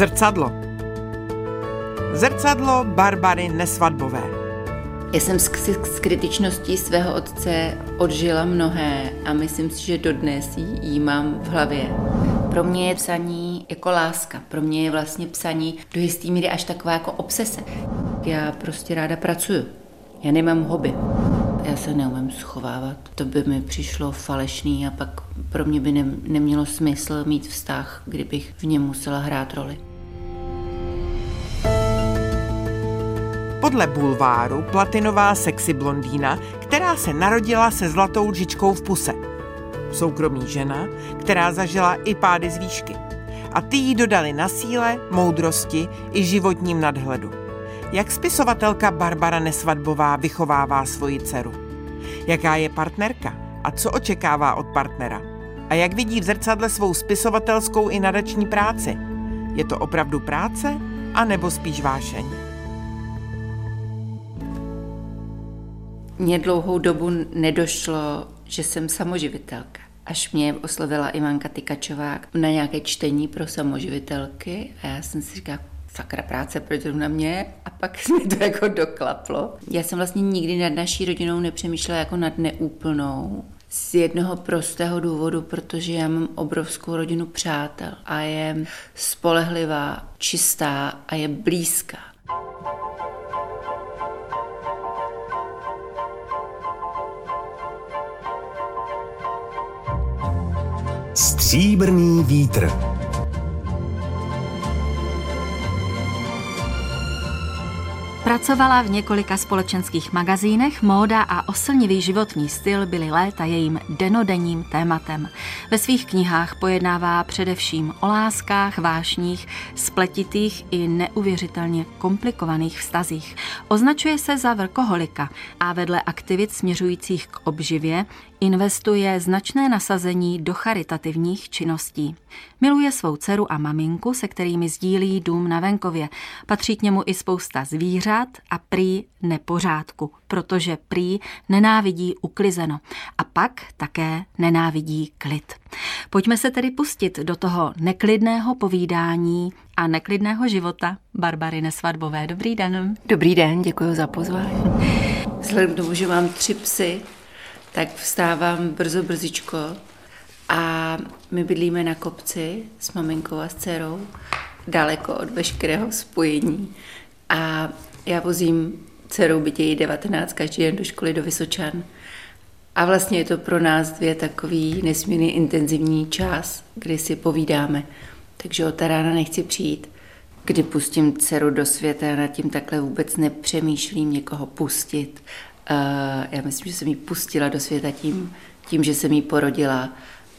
Zrcadlo. Zrcadlo Barbary Nesvadbové. Já jsem s, s kritičností svého otce odžila mnohé a myslím si, že dodnes jí, jí mám v hlavě. Pro mě je psaní jako láska. Pro mě je vlastně psaní do jistý míry až taková jako obsese. Já prostě ráda pracuju. Já nemám hobby. Já se neumím schovávat. To by mi přišlo falešný a pak pro mě by ne, nemělo smysl mít vztah, kdybych v něm musela hrát roli. Podle bulváru platinová sexy blondýna, která se narodila se zlatou lžičkou v puse. Soukromí žena, která zažila i pády z výšky. A ty jí dodali na síle, moudrosti i životním nadhledu. Jak spisovatelka Barbara Nesvadbová vychovává svoji dceru? Jaká je partnerka a co očekává od partnera? A jak vidí v zrcadle svou spisovatelskou i nadační práci? Je to opravdu práce, a nebo spíš vášeň? Mně dlouhou dobu nedošlo, že jsem samoživitelka. Až mě oslovila Ivanka Tykačová na nějaké čtení pro samoživitelky a já jsem si říkala, sakra práce, proč na mě? A pak mi to jako doklaplo. Já jsem vlastně nikdy nad naší rodinou nepřemýšlela jako nad neúplnou. Z jednoho prostého důvodu, protože já mám obrovskou rodinu přátel a je spolehlivá, čistá a je blízká. Stříbrný vítr. Pracovala v několika společenských magazínech, móda a oslnivý životní styl byly léta jejím denodenním tématem. Ve svých knihách pojednává především o láskách, vášních, spletitých i neuvěřitelně komplikovaných vztazích. Označuje se za vrkoholika a vedle aktivit směřujících k obživě investuje značné nasazení do charitativních činností. Miluje svou dceru a maminku, se kterými sdílí dům na venkově. Patří k němu i spousta zvířat a prý nepořádku, protože prý nenávidí uklizeno a pak také nenávidí klid. Pojďme se tedy pustit do toho neklidného povídání a neklidného života Barbary Nesvadbové. Dobrý den. Dobrý den, děkuji za pozvání. Vzhledem k tomu, že mám tři psy, tak vstávám brzo brzičko a my bydlíme na kopci s maminkou a s dcerou, daleko od veškerého spojení. A já vozím dcerou, bytě jí 19, každý den do školy do Vysočan. A vlastně je to pro nás dvě takový nesmírně intenzivní čas, kdy si povídáme. Takže od rána nechci přijít, kdy pustím dceru do světa, a nad tím takhle vůbec nepřemýšlím někoho pustit. Já myslím, že jsem ji pustila do světa tím, tím, že jsem ji porodila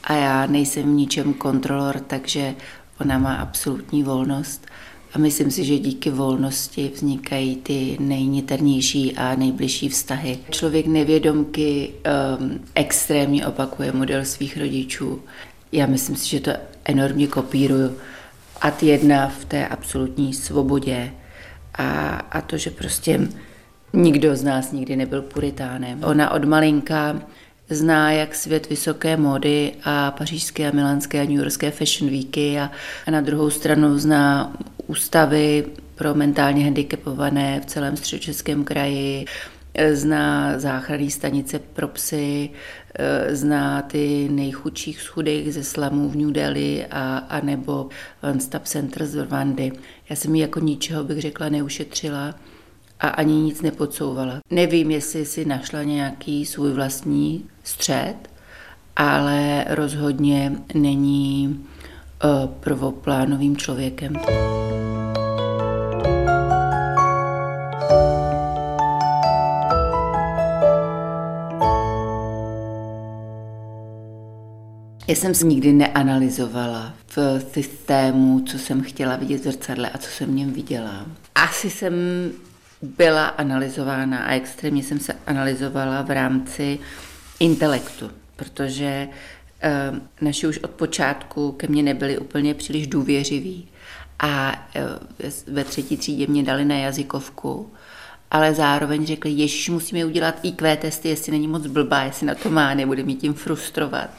a já nejsem v ničem kontrolor, takže ona má absolutní volnost. A myslím si, že díky volnosti vznikají ty nejniternější a nejbližší vztahy. Člověk nevědomky um, extrémně opakuje model svých rodičů. Já myslím si, že to enormně kopíruju. A ty jedna v té absolutní svobodě a, a to, že prostě nikdo z nás nikdy nebyl puritánem. Ona od malinka zná jak svět vysoké módy a pařížské a milánské a newyorské fashion weeky a, a na druhou stranu zná ústavy pro mentálně handicapované v celém středočeském kraji, zná záchranné stanice pro psy, zná ty nejchudších schudech ze slamů v New Delhi a, a nebo One Stop Center z Rwandy. Já jsem ji jako ničeho, bych řekla, neušetřila a ani nic nepodsouvala. Nevím, jestli si našla nějaký svůj vlastní střed, ale rozhodně není uh, prvoplánovým člověkem. Já jsem se nikdy neanalyzovala v systému, co jsem chtěla vidět v zrcadle a co jsem v něm viděla. Asi jsem byla analyzována a extrémně jsem se analyzovala v rámci intelektu, protože uh, naši už od počátku ke mně nebyli úplně příliš důvěřiví a uh, ve třetí třídě mě dali na jazykovku ale zároveň řekli, ježiš, musíme udělat IQ testy, jestli není moc blbá, jestli na to má, nebude mě tím frustrovat.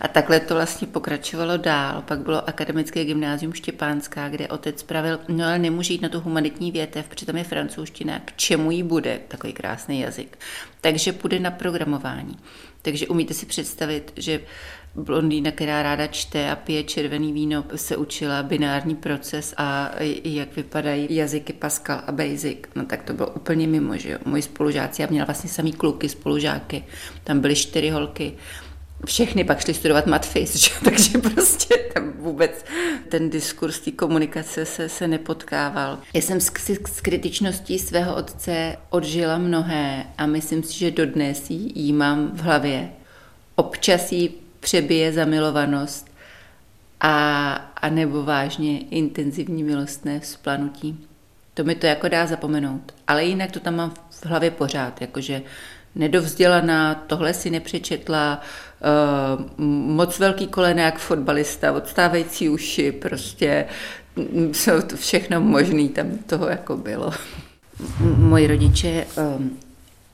A takhle to vlastně pokračovalo dál. Pak bylo akademické gymnázium Štěpánská, kde otec pravil, no ale nemůže jít na tu humanitní větev, tam je francouzština, k čemu jí bude, takový krásný jazyk. Takže půjde na programování. Takže umíte si představit, že blondýna, která ráda čte a pije červený víno, se učila binární proces a jak vypadají jazyky Pascal a Basic. No tak to bylo úplně mimo, že jo. Moji spolužáci, já měla vlastně samý kluky, spolužáky, tam byly čtyři holky, všechny pak šli studovat matfis, že? takže prostě tam vůbec ten diskurs té komunikace se, se nepotkával. Já jsem s, s kritičností svého otce odžila mnohé a myslím si, že dodnes jí, jí mám v hlavě. Občas jí přebije zamilovanost a, a nebo vážně intenzivní milostné vzplanutí. To mi to jako dá zapomenout. Ale jinak to tam mám v hlavě pořád, jakože nedovzdělaná, tohle si nepřečetla, uh, moc velký kolena jak fotbalista, odstávající uši, prostě jsou to všechno možné, tam toho jako bylo. Moji rodiče um,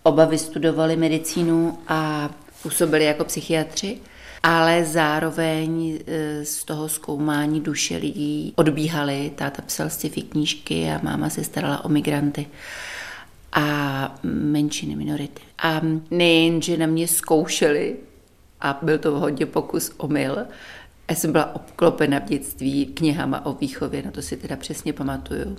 oba vystudovali medicínu a působili jako psychiatři ale zároveň e, z toho zkoumání duše lidí odbíhali. Táta psal sci-fi knížky a máma se starala o migranty a menšiny, minority. A nejen, že na mě zkoušeli, a byl to hodně pokus omyl, já jsem byla obklopena v dětství knihama o výchově, na to si teda přesně pamatuju.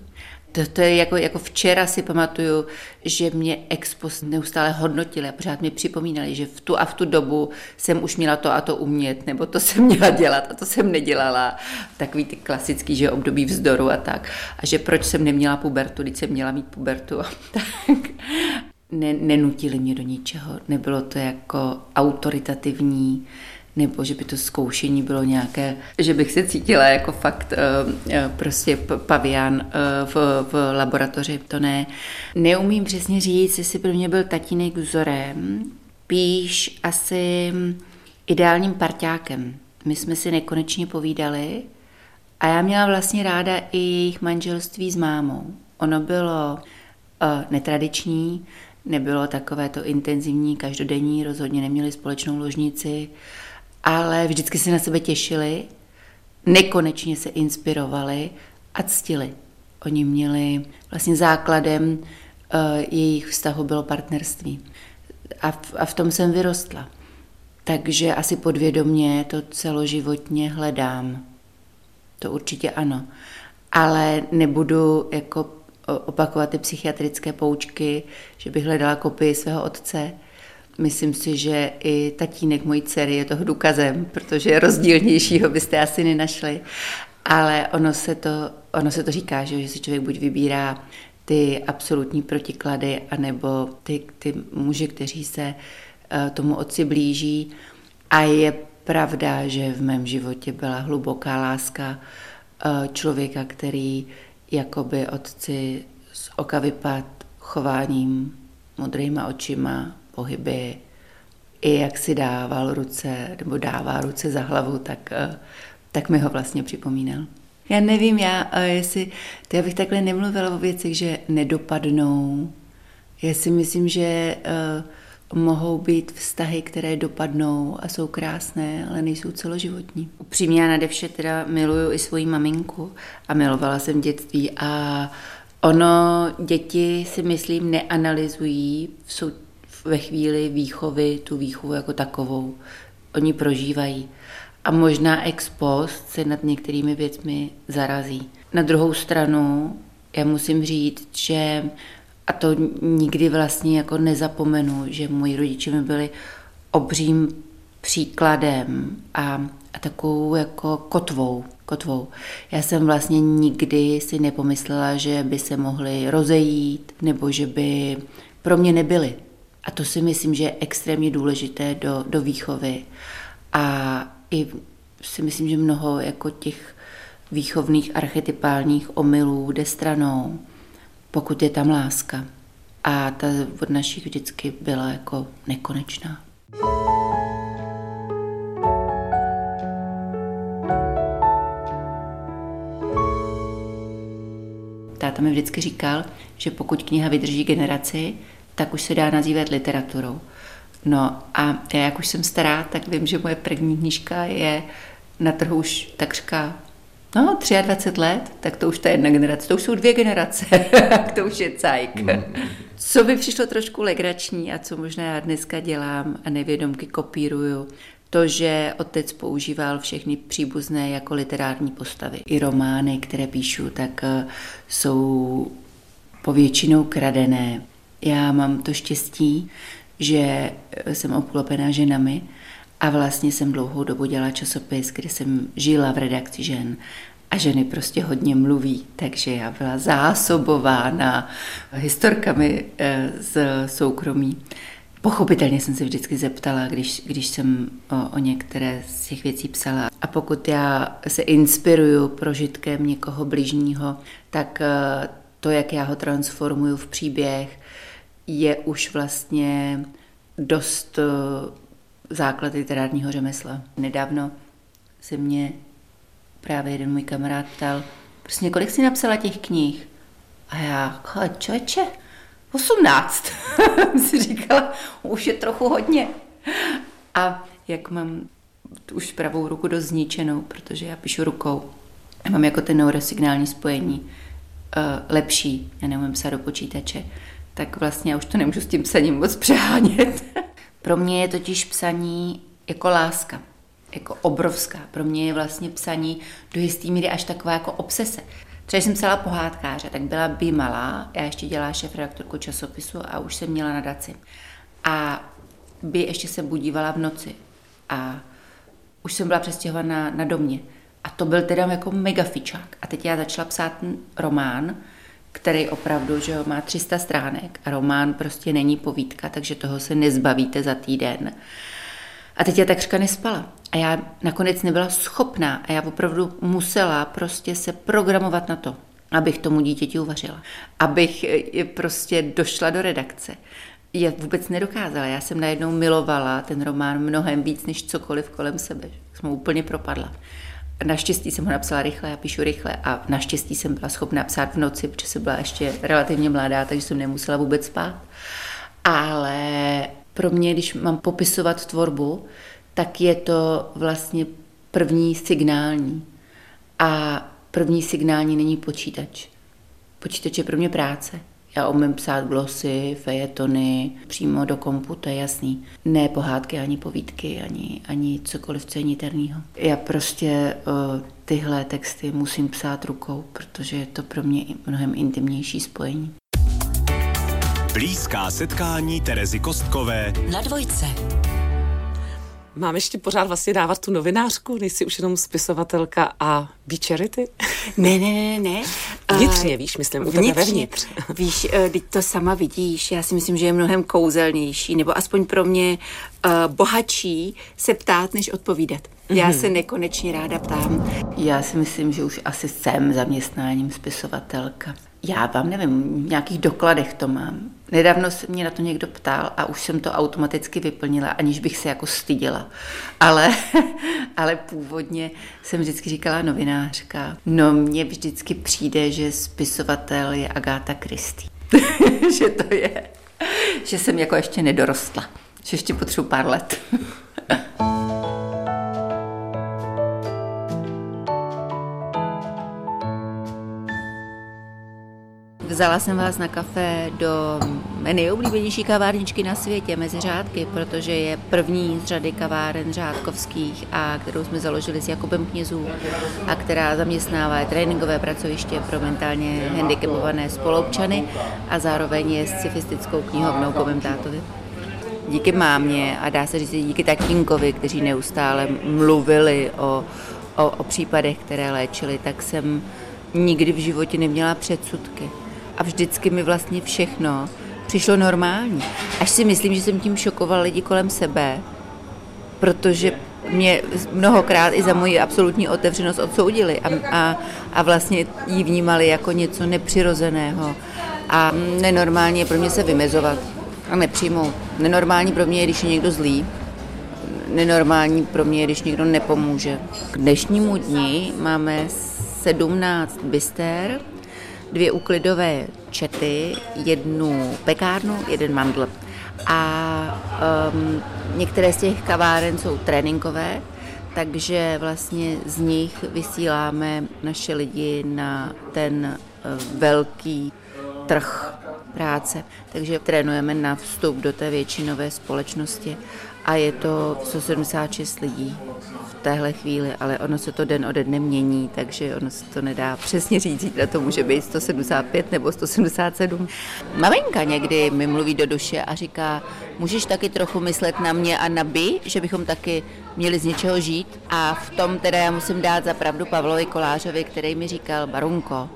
To, to je jako, jako včera si pamatuju, že mě expos neustále hodnotili a pořád mi připomínali, že v tu a v tu dobu jsem už měla to a to umět, nebo to jsem měla dělat a to jsem nedělala. Takový ty klasický, že období vzdoru a tak. A že proč jsem neměla pubertu, když jsem měla mít pubertu. tak ne, nenutili mě do ničeho. Nebylo to jako autoritativní nebo že by to zkoušení bylo nějaké, že bych se cítila jako fakt uh, prostě pavián uh, v, v laboratoři, to ne. Neumím přesně říct, jestli pro mě byl tatínek vzorem, píš asi ideálním parťákem. My jsme si nekonečně povídali a já měla vlastně ráda i jejich manželství s mámou. Ono bylo netradiční, nebylo takové to intenzivní, každodenní, rozhodně neměli společnou ložnici, ale vždycky se na sebe těšili, nekonečně se inspirovali a ctili. Oni měli vlastně základem uh, jejich vztahu bylo partnerství. A v, a v tom jsem vyrostla. Takže asi podvědomně to celoživotně hledám. To určitě ano. Ale nebudu jako opakovat ty psychiatrické poučky, že bych hledala kopii svého otce, Myslím si, že i tatínek mojí dcery je toho důkazem, protože rozdílnějšího byste asi nenašli. Ale ono se to, ono se to říká, že, že si člověk buď vybírá ty absolutní protiklady, anebo ty, ty muže, kteří se uh, tomu otci blíží. A je pravda, že v mém životě byla hluboká láska uh, člověka, který jakoby otci z oka vypad chováním, modrýma očima, pohyby, i jak si dával ruce, nebo dává ruce za hlavu, tak, eh, tak mi ho vlastně připomínal. Já nevím, já, eh, jestli, to já bych takhle nemluvila o věcech, že nedopadnou. Já si myslím, že uh, mohou být vztahy, které dopadnou a jsou krásné, ale nejsou celoživotní. Upřímně já nade vše teda miluju i svoji maminku a milovala jsem dětství a ono, děti si myslím neanalyzují v, sou, ve chvíli výchovy tu výchovu jako takovou. Oni prožívají. A možná ex post se nad některými věcmi zarazí. Na druhou stranu, já musím říct, že a to nikdy vlastně jako nezapomenu, že moji rodiče mi byli obřím příkladem a, a takovou jako kotvou, kotvou. Já jsem vlastně nikdy si nepomyslela, že by se mohli rozejít, nebo že by pro mě nebyli. A to si myslím, že je extrémně důležité do, do výchovy. A i si myslím, že mnoho jako těch výchovných archetypálních omylů jde stranou, pokud je tam láska. A ta od našich vždycky byla jako nekonečná. táta mi vždycky říkal, že pokud kniha vydrží generaci, tak už se dá nazývat literaturou. No a já, jak už jsem stará, tak vím, že moje první knižka je na trhu už takřka no, 23 let, tak to už ta jedna generace, to už jsou dvě generace, to už je cajk. Mm. Co by přišlo trošku legrační a co možná já dneska dělám a nevědomky kopíruju, to, že otec používal všechny příbuzné jako literární postavy. I romány, které píšu, tak eh, jsou povětšinou kradené. Já mám to štěstí, že jsem obklopená ženami a vlastně jsem dlouhou dobu dělala časopis, kde jsem žila v redakci žen a ženy prostě hodně mluví, takže já byla zásobována historkami eh, z soukromí. Pochopitelně jsem se vždycky zeptala, když, když jsem o, o některé z těch věcí psala. A pokud já se inspiruju prožitkem někoho bližního, tak eh, to, jak já ho transformuju v příběh, je už vlastně dost eh, základ literárního řemesla. Nedávno se mě právě jeden můj kamarád ptal, prostě kolik jsi napsala těch knih? A já, čoče, 18. si říkala, už je trochu hodně. A jak mám už pravou ruku dost zničenou, protože já píšu rukou. Já mám jako ten neurosignální spojení uh, lepší, já neumím psát do počítače, tak vlastně já už to nemůžu s tím psaním moc přehánět. Pro mě je totiž psaní jako láska, jako obrovská. Pro mě je vlastně psaní do jistý míry až taková jako obsese. Třeba jsem psala pohádkáře, tak byla by malá, já ještě dělala šéf redaktorku časopisu a už jsem měla nadaci. A by ještě se budívala v noci a už jsem byla přestěhovaná na domě. A to byl teda jako mega fičák. A teď já začala psát román, který opravdu že má 300 stránek a román prostě není povídka, takže toho se nezbavíte za týden. A teď já takřka nespala. A já nakonec nebyla schopná a já opravdu musela prostě se programovat na to, abych tomu dítěti uvařila. Abych prostě došla do redakce. Já vůbec nedokázala. Já jsem najednou milovala ten román mnohem víc než cokoliv kolem sebe. Jsem úplně propadla. Naštěstí jsem ho napsala rychle, já píšu rychle a naštěstí jsem byla schopná psát v noci, protože jsem byla ještě relativně mladá, takže jsem nemusela vůbec spát. Ale pro mě, když mám popisovat tvorbu, tak je to vlastně první signální. A první signální není počítač. Počítač je pro mě práce. Já umím psát glosy, fejetony, přímo do kompu, to je jasný. Ne pohádky, ani povídky, ani, ani cokoliv, co je niterného. Já prostě uh, tyhle texty musím psát rukou, protože je to pro mě mnohem intimnější spojení. Blízká setkání Terezy Kostkové na dvojce. Mám ještě pořád vlastně dávat tu novinářku? Nejsi už jenom spisovatelka a be charity? Ne, ne, ne, ne. Vnitřně, víš, myslím, u tebe vevnitř. Víš, eh, teď to sama vidíš, já si myslím, že je mnohem kouzelnější, nebo aspoň pro mě uh, bohatší se ptát, než odpovídat. Mm-hmm. Já mhm. se nekonečně ráda ptám. Já si myslím, že už asi jsem zaměstnáním spisovatelka. Já vám nevím, v nějakých dokladech to mám. Nedávno se mě na to někdo ptal a už jsem to automaticky vyplnila, aniž bych se jako styděla. Ale, ale původně jsem vždycky říkala novinářka. No mně vždycky přijde, že spisovatel je Agáta Christie. že to je, že jsem jako ještě nedorostla. Že ještě potřebuji pár let. Vzala jsem vás na kafe do nejoblíbenější kavárničky na světě, mezi řádky, protože je první z řady kaváren řádkovských a kterou jsme založili s Jakubem Knězů a která zaměstnává tréninkové pracoviště pro mentálně handicapované spolupčany a zároveň je sci-fistickou knihovnou po mém tátovi. Díky mámě a dá se říct díky tatínkovi, kteří neustále mluvili o, o, o případech, které léčili, tak jsem nikdy v životě neměla předsudky a vždycky mi vlastně všechno přišlo normální. Až si myslím, že jsem tím šokoval lidi kolem sebe, protože mě mnohokrát i za moji absolutní otevřenost odsoudili a, a, a vlastně ji vnímali jako něco nepřirozeného. A nenormální je pro mě se vymezovat a nepřijmout. Nenormální pro mě je, když je někdo zlý. Nenormální pro mě je, když někdo nepomůže. K dnešnímu dni máme 17 byster, dvě úklidové čety, jednu pekárnu, jeden mandl. A um, některé z těch kaváren jsou tréninkové, takže vlastně z nich vysíláme naše lidi na ten uh, velký trh práce. Takže trénujeme na vstup do té většinové společnosti a je to 176 lidí téhle chvíli, ale ono se to den ode dne mění, takže ono se to nedá přesně říct, zítra to může být 175 nebo 177. Maminka někdy mi mluví do duše a říká, můžeš taky trochu myslet na mě a na by, že bychom taky měli z něčeho žít. A v tom teda já musím dát za pravdu Pavlovi Kolářovi, který mi říkal, Barunko,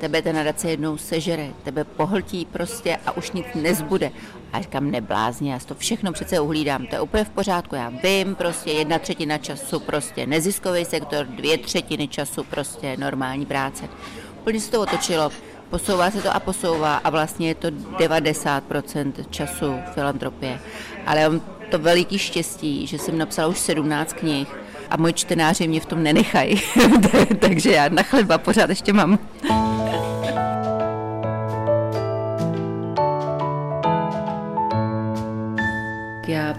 tebe ta nadace jednou sežere, tebe pohltí prostě a už nic nezbude. A říkám, neblázně, já to všechno přece uhlídám, to je úplně v pořádku, já vím, prostě jedna třetina času prostě neziskový sektor, dvě třetiny času prostě normální práce. Úplně se to otočilo, posouvá se to a posouvá a vlastně je to 90% času filantropie. Ale mám to veliký štěstí, že jsem napsala už 17 knih a moji čtenáři mě v tom nenechají, takže já na chleba pořád ještě mám.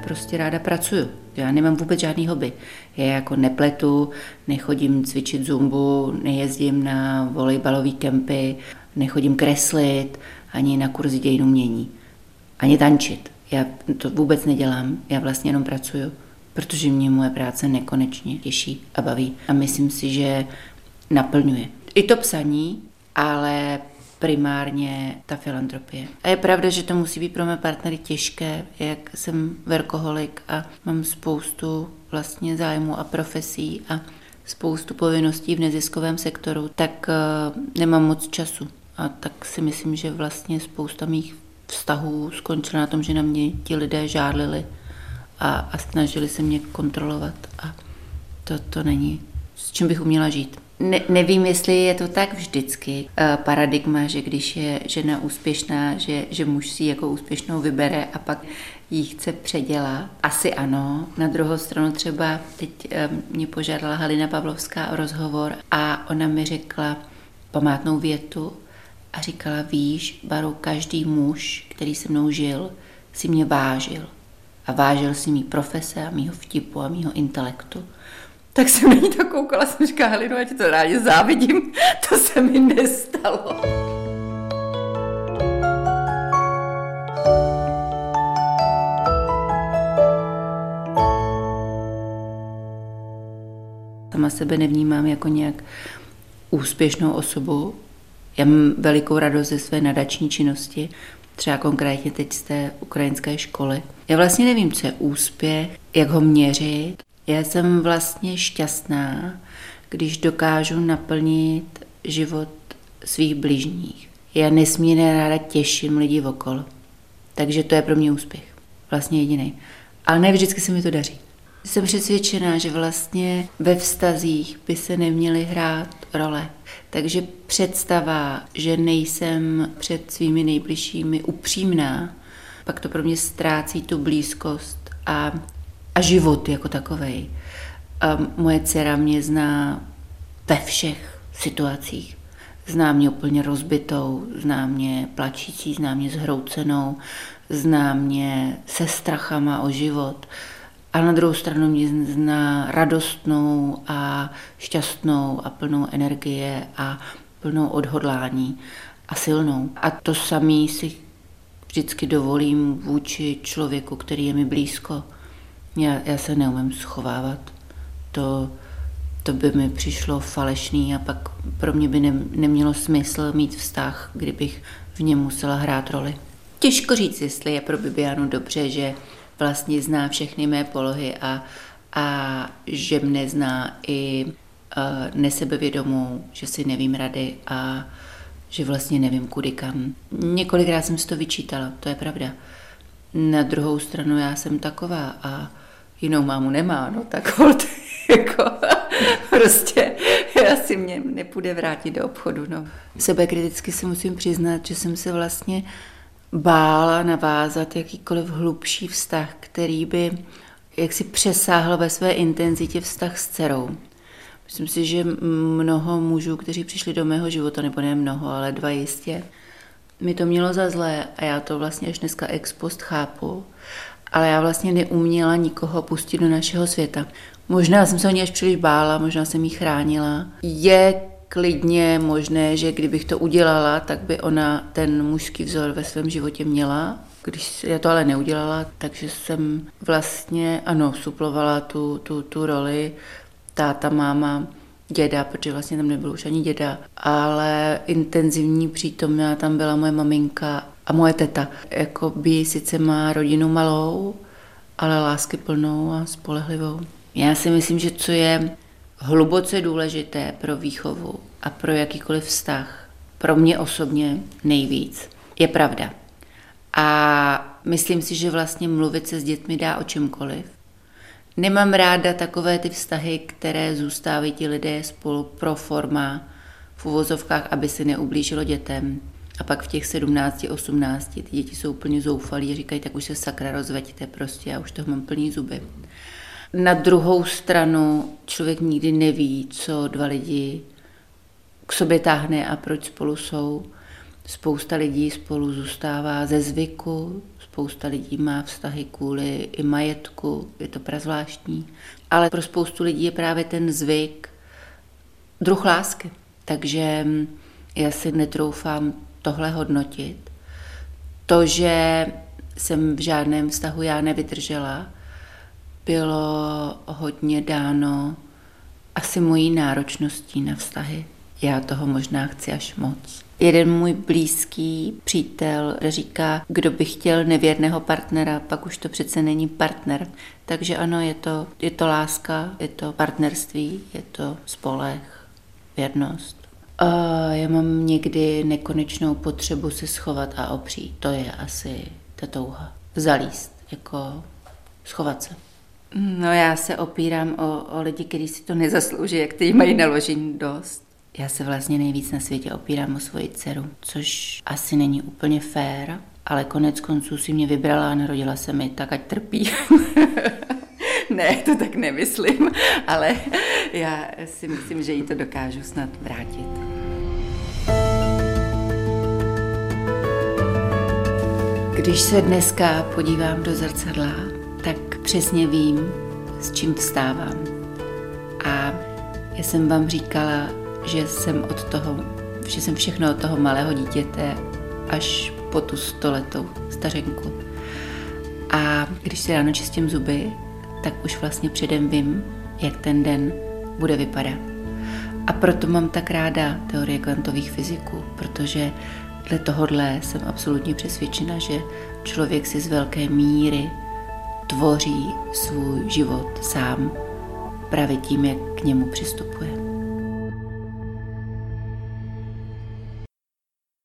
Prostě ráda pracuju. Já nemám vůbec žádný hobby. Já jako nepletu, nechodím cvičit zumbu, nejezdím na volejbalové kempy, nechodím kreslit, ani na kurzy dějin umění, ani tančit. Já to vůbec nedělám, já vlastně jenom pracuju, protože mě moje práce nekonečně těší a baví. A myslím si, že naplňuje. I to psaní, ale primárně ta filantropie. A je pravda, že to musí být pro mé partnery těžké, jak jsem verkoholik a mám spoustu vlastně zájmu a profesí a spoustu povinností v neziskovém sektoru, tak uh, nemám moc času. A tak si myslím, že vlastně spousta mých vztahů skončila na tom, že na mě ti lidé žádlili a, a snažili se mě kontrolovat. A to, to není, s čím bych uměla žít. Ne, nevím, jestli je to tak vždycky. Uh, paradigma, že když je žena úspěšná, že, že muž si jako úspěšnou vybere a pak ji chce předělat. Asi ano. Na druhou stranu třeba teď uh, mě požádala Halina Pavlovská o rozhovor a ona mi řekla památnou větu a říkala, víš, Baru, každý muž, který se mnou žil, si mě vážil. A vážil si mý profese a mýho vtipu a mýho intelektu tak jsem na ní tak koukala, jsem říkala, Helino, já ti to rádi závidím, to se mi nestalo. Sama sebe nevnímám jako nějak úspěšnou osobu. Já mám velikou radost ze své nadační činnosti, třeba konkrétně teď z té ukrajinské školy. Já vlastně nevím, co je úspěch, jak ho měřit, já jsem vlastně šťastná, když dokážu naplnit život svých bližních. Já nesmírně ráda těším lidi okolo. Takže to je pro mě úspěch. Vlastně jediný. Ale ne vždycky se mi to daří. Jsem přesvědčená, že vlastně ve vztazích by se neměly hrát role. Takže představa, že nejsem před svými nejbližšími upřímná, pak to pro mě ztrácí tu blízkost a a život jako takový. Moje dcera mě zná ve všech situacích. Zná mě úplně rozbitou, zná mě plačící, zná mě zhroucenou, zná mě se strachama o život. A na druhou stranu mě zná radostnou a šťastnou a plnou energie a plnou odhodlání a silnou. A to samý si vždycky dovolím vůči člověku, který je mi blízko. Já, já se neumím schovávat. To, to by mi přišlo falešný a pak pro mě by ne, nemělo smysl mít vztah, kdybych v něm musela hrát roli. Těžko říct, jestli je pro Bibianu dobře, že vlastně zná všechny mé polohy a, a že mne zná i uh, nesebevědomou, že si nevím rady a že vlastně nevím kudy kam. Několikrát jsem si to vyčítala, to je pravda. Na druhou stranu já jsem taková a jinou mámu nemá, no tak hold, jako prostě asi mě nepůjde vrátit do obchodu, no. Sebekriticky si musím přiznat, že jsem se vlastně bála navázat jakýkoliv hlubší vztah, který by jaksi přesáhl ve své intenzitě vztah s dcerou. Myslím si, že mnoho mužů, kteří přišli do mého života, nebo ne mnoho, ale dva jistě, mi to mělo za zlé a já to vlastně až dneska ex post chápu, ale já vlastně neuměla nikoho pustit do našeho světa. Možná jsem se o ní až příliš bála, možná jsem jí chránila. Je klidně možné, že kdybych to udělala, tak by ona ten mužský vzor ve svém životě měla. Když já to ale neudělala, takže jsem vlastně, ano, suplovala tu, tu, tu roli táta, máma, děda, protože vlastně tam nebyl už ani děda, ale intenzivní přítomná tam byla moje maminka a moje teta. Jakoby sice má rodinu malou, ale lásky plnou a spolehlivou. Já si myslím, že co je hluboce důležité pro výchovu a pro jakýkoliv vztah, pro mě osobně nejvíc, je pravda. A myslím si, že vlastně mluvit se s dětmi dá o čemkoliv. Nemám ráda takové ty vztahy, které zůstávají ti lidé spolu pro forma v uvozovkách, aby se neublížilo dětem. A pak v těch 17, 18 ty děti jsou úplně zoufalí říkají, tak už se sakra rozveďte prostě, já už toho mám plný zuby. Na druhou stranu člověk nikdy neví, co dva lidi k sobě táhne a proč spolu jsou. Spousta lidí spolu zůstává ze zvyku, spousta lidí má vztahy kvůli i majetku, je to prazvláštní. Ale pro spoustu lidí je právě ten zvyk druh lásky. Takže já si netroufám tohle hodnotit. To, že jsem v žádném vztahu já nevydržela, bylo hodně dáno asi mojí náročností na vztahy. Já toho možná chci až moc. Jeden můj blízký přítel říká, kdo by chtěl nevěrného partnera, pak už to přece není partner. Takže ano, je to, je to láska, je to partnerství, je to spolech, věrnost. A já mám někdy nekonečnou potřebu se schovat a opřít. To je asi ta touha. Zalíst, jako schovat se. No já se opírám o, o lidi, kteří si to nezaslouží, jak ty mají naložení dost. Já se vlastně nejvíc na světě opírám o svoji dceru, což asi není úplně fér, ale konec konců si mě vybrala a narodila se mi, tak ať trpí. ne, to tak nemyslím, ale já si myslím, že jí to dokážu snad vrátit. Když se dneska podívám do zrcadla, tak přesně vím, s čím vstávám. A já jsem vám říkala, že jsem od toho, že jsem všechno od toho malého dítěte až po tu stoletou stařenku. A když si ráno čistím zuby, tak už vlastně předem vím, jak ten den bude vypadat. A proto mám tak ráda teorie kvantových fyziků, protože dle tohohle jsem absolutně přesvědčena, že člověk si z velké míry tvoří svůj život sám právě tím, jak k němu přistupuje.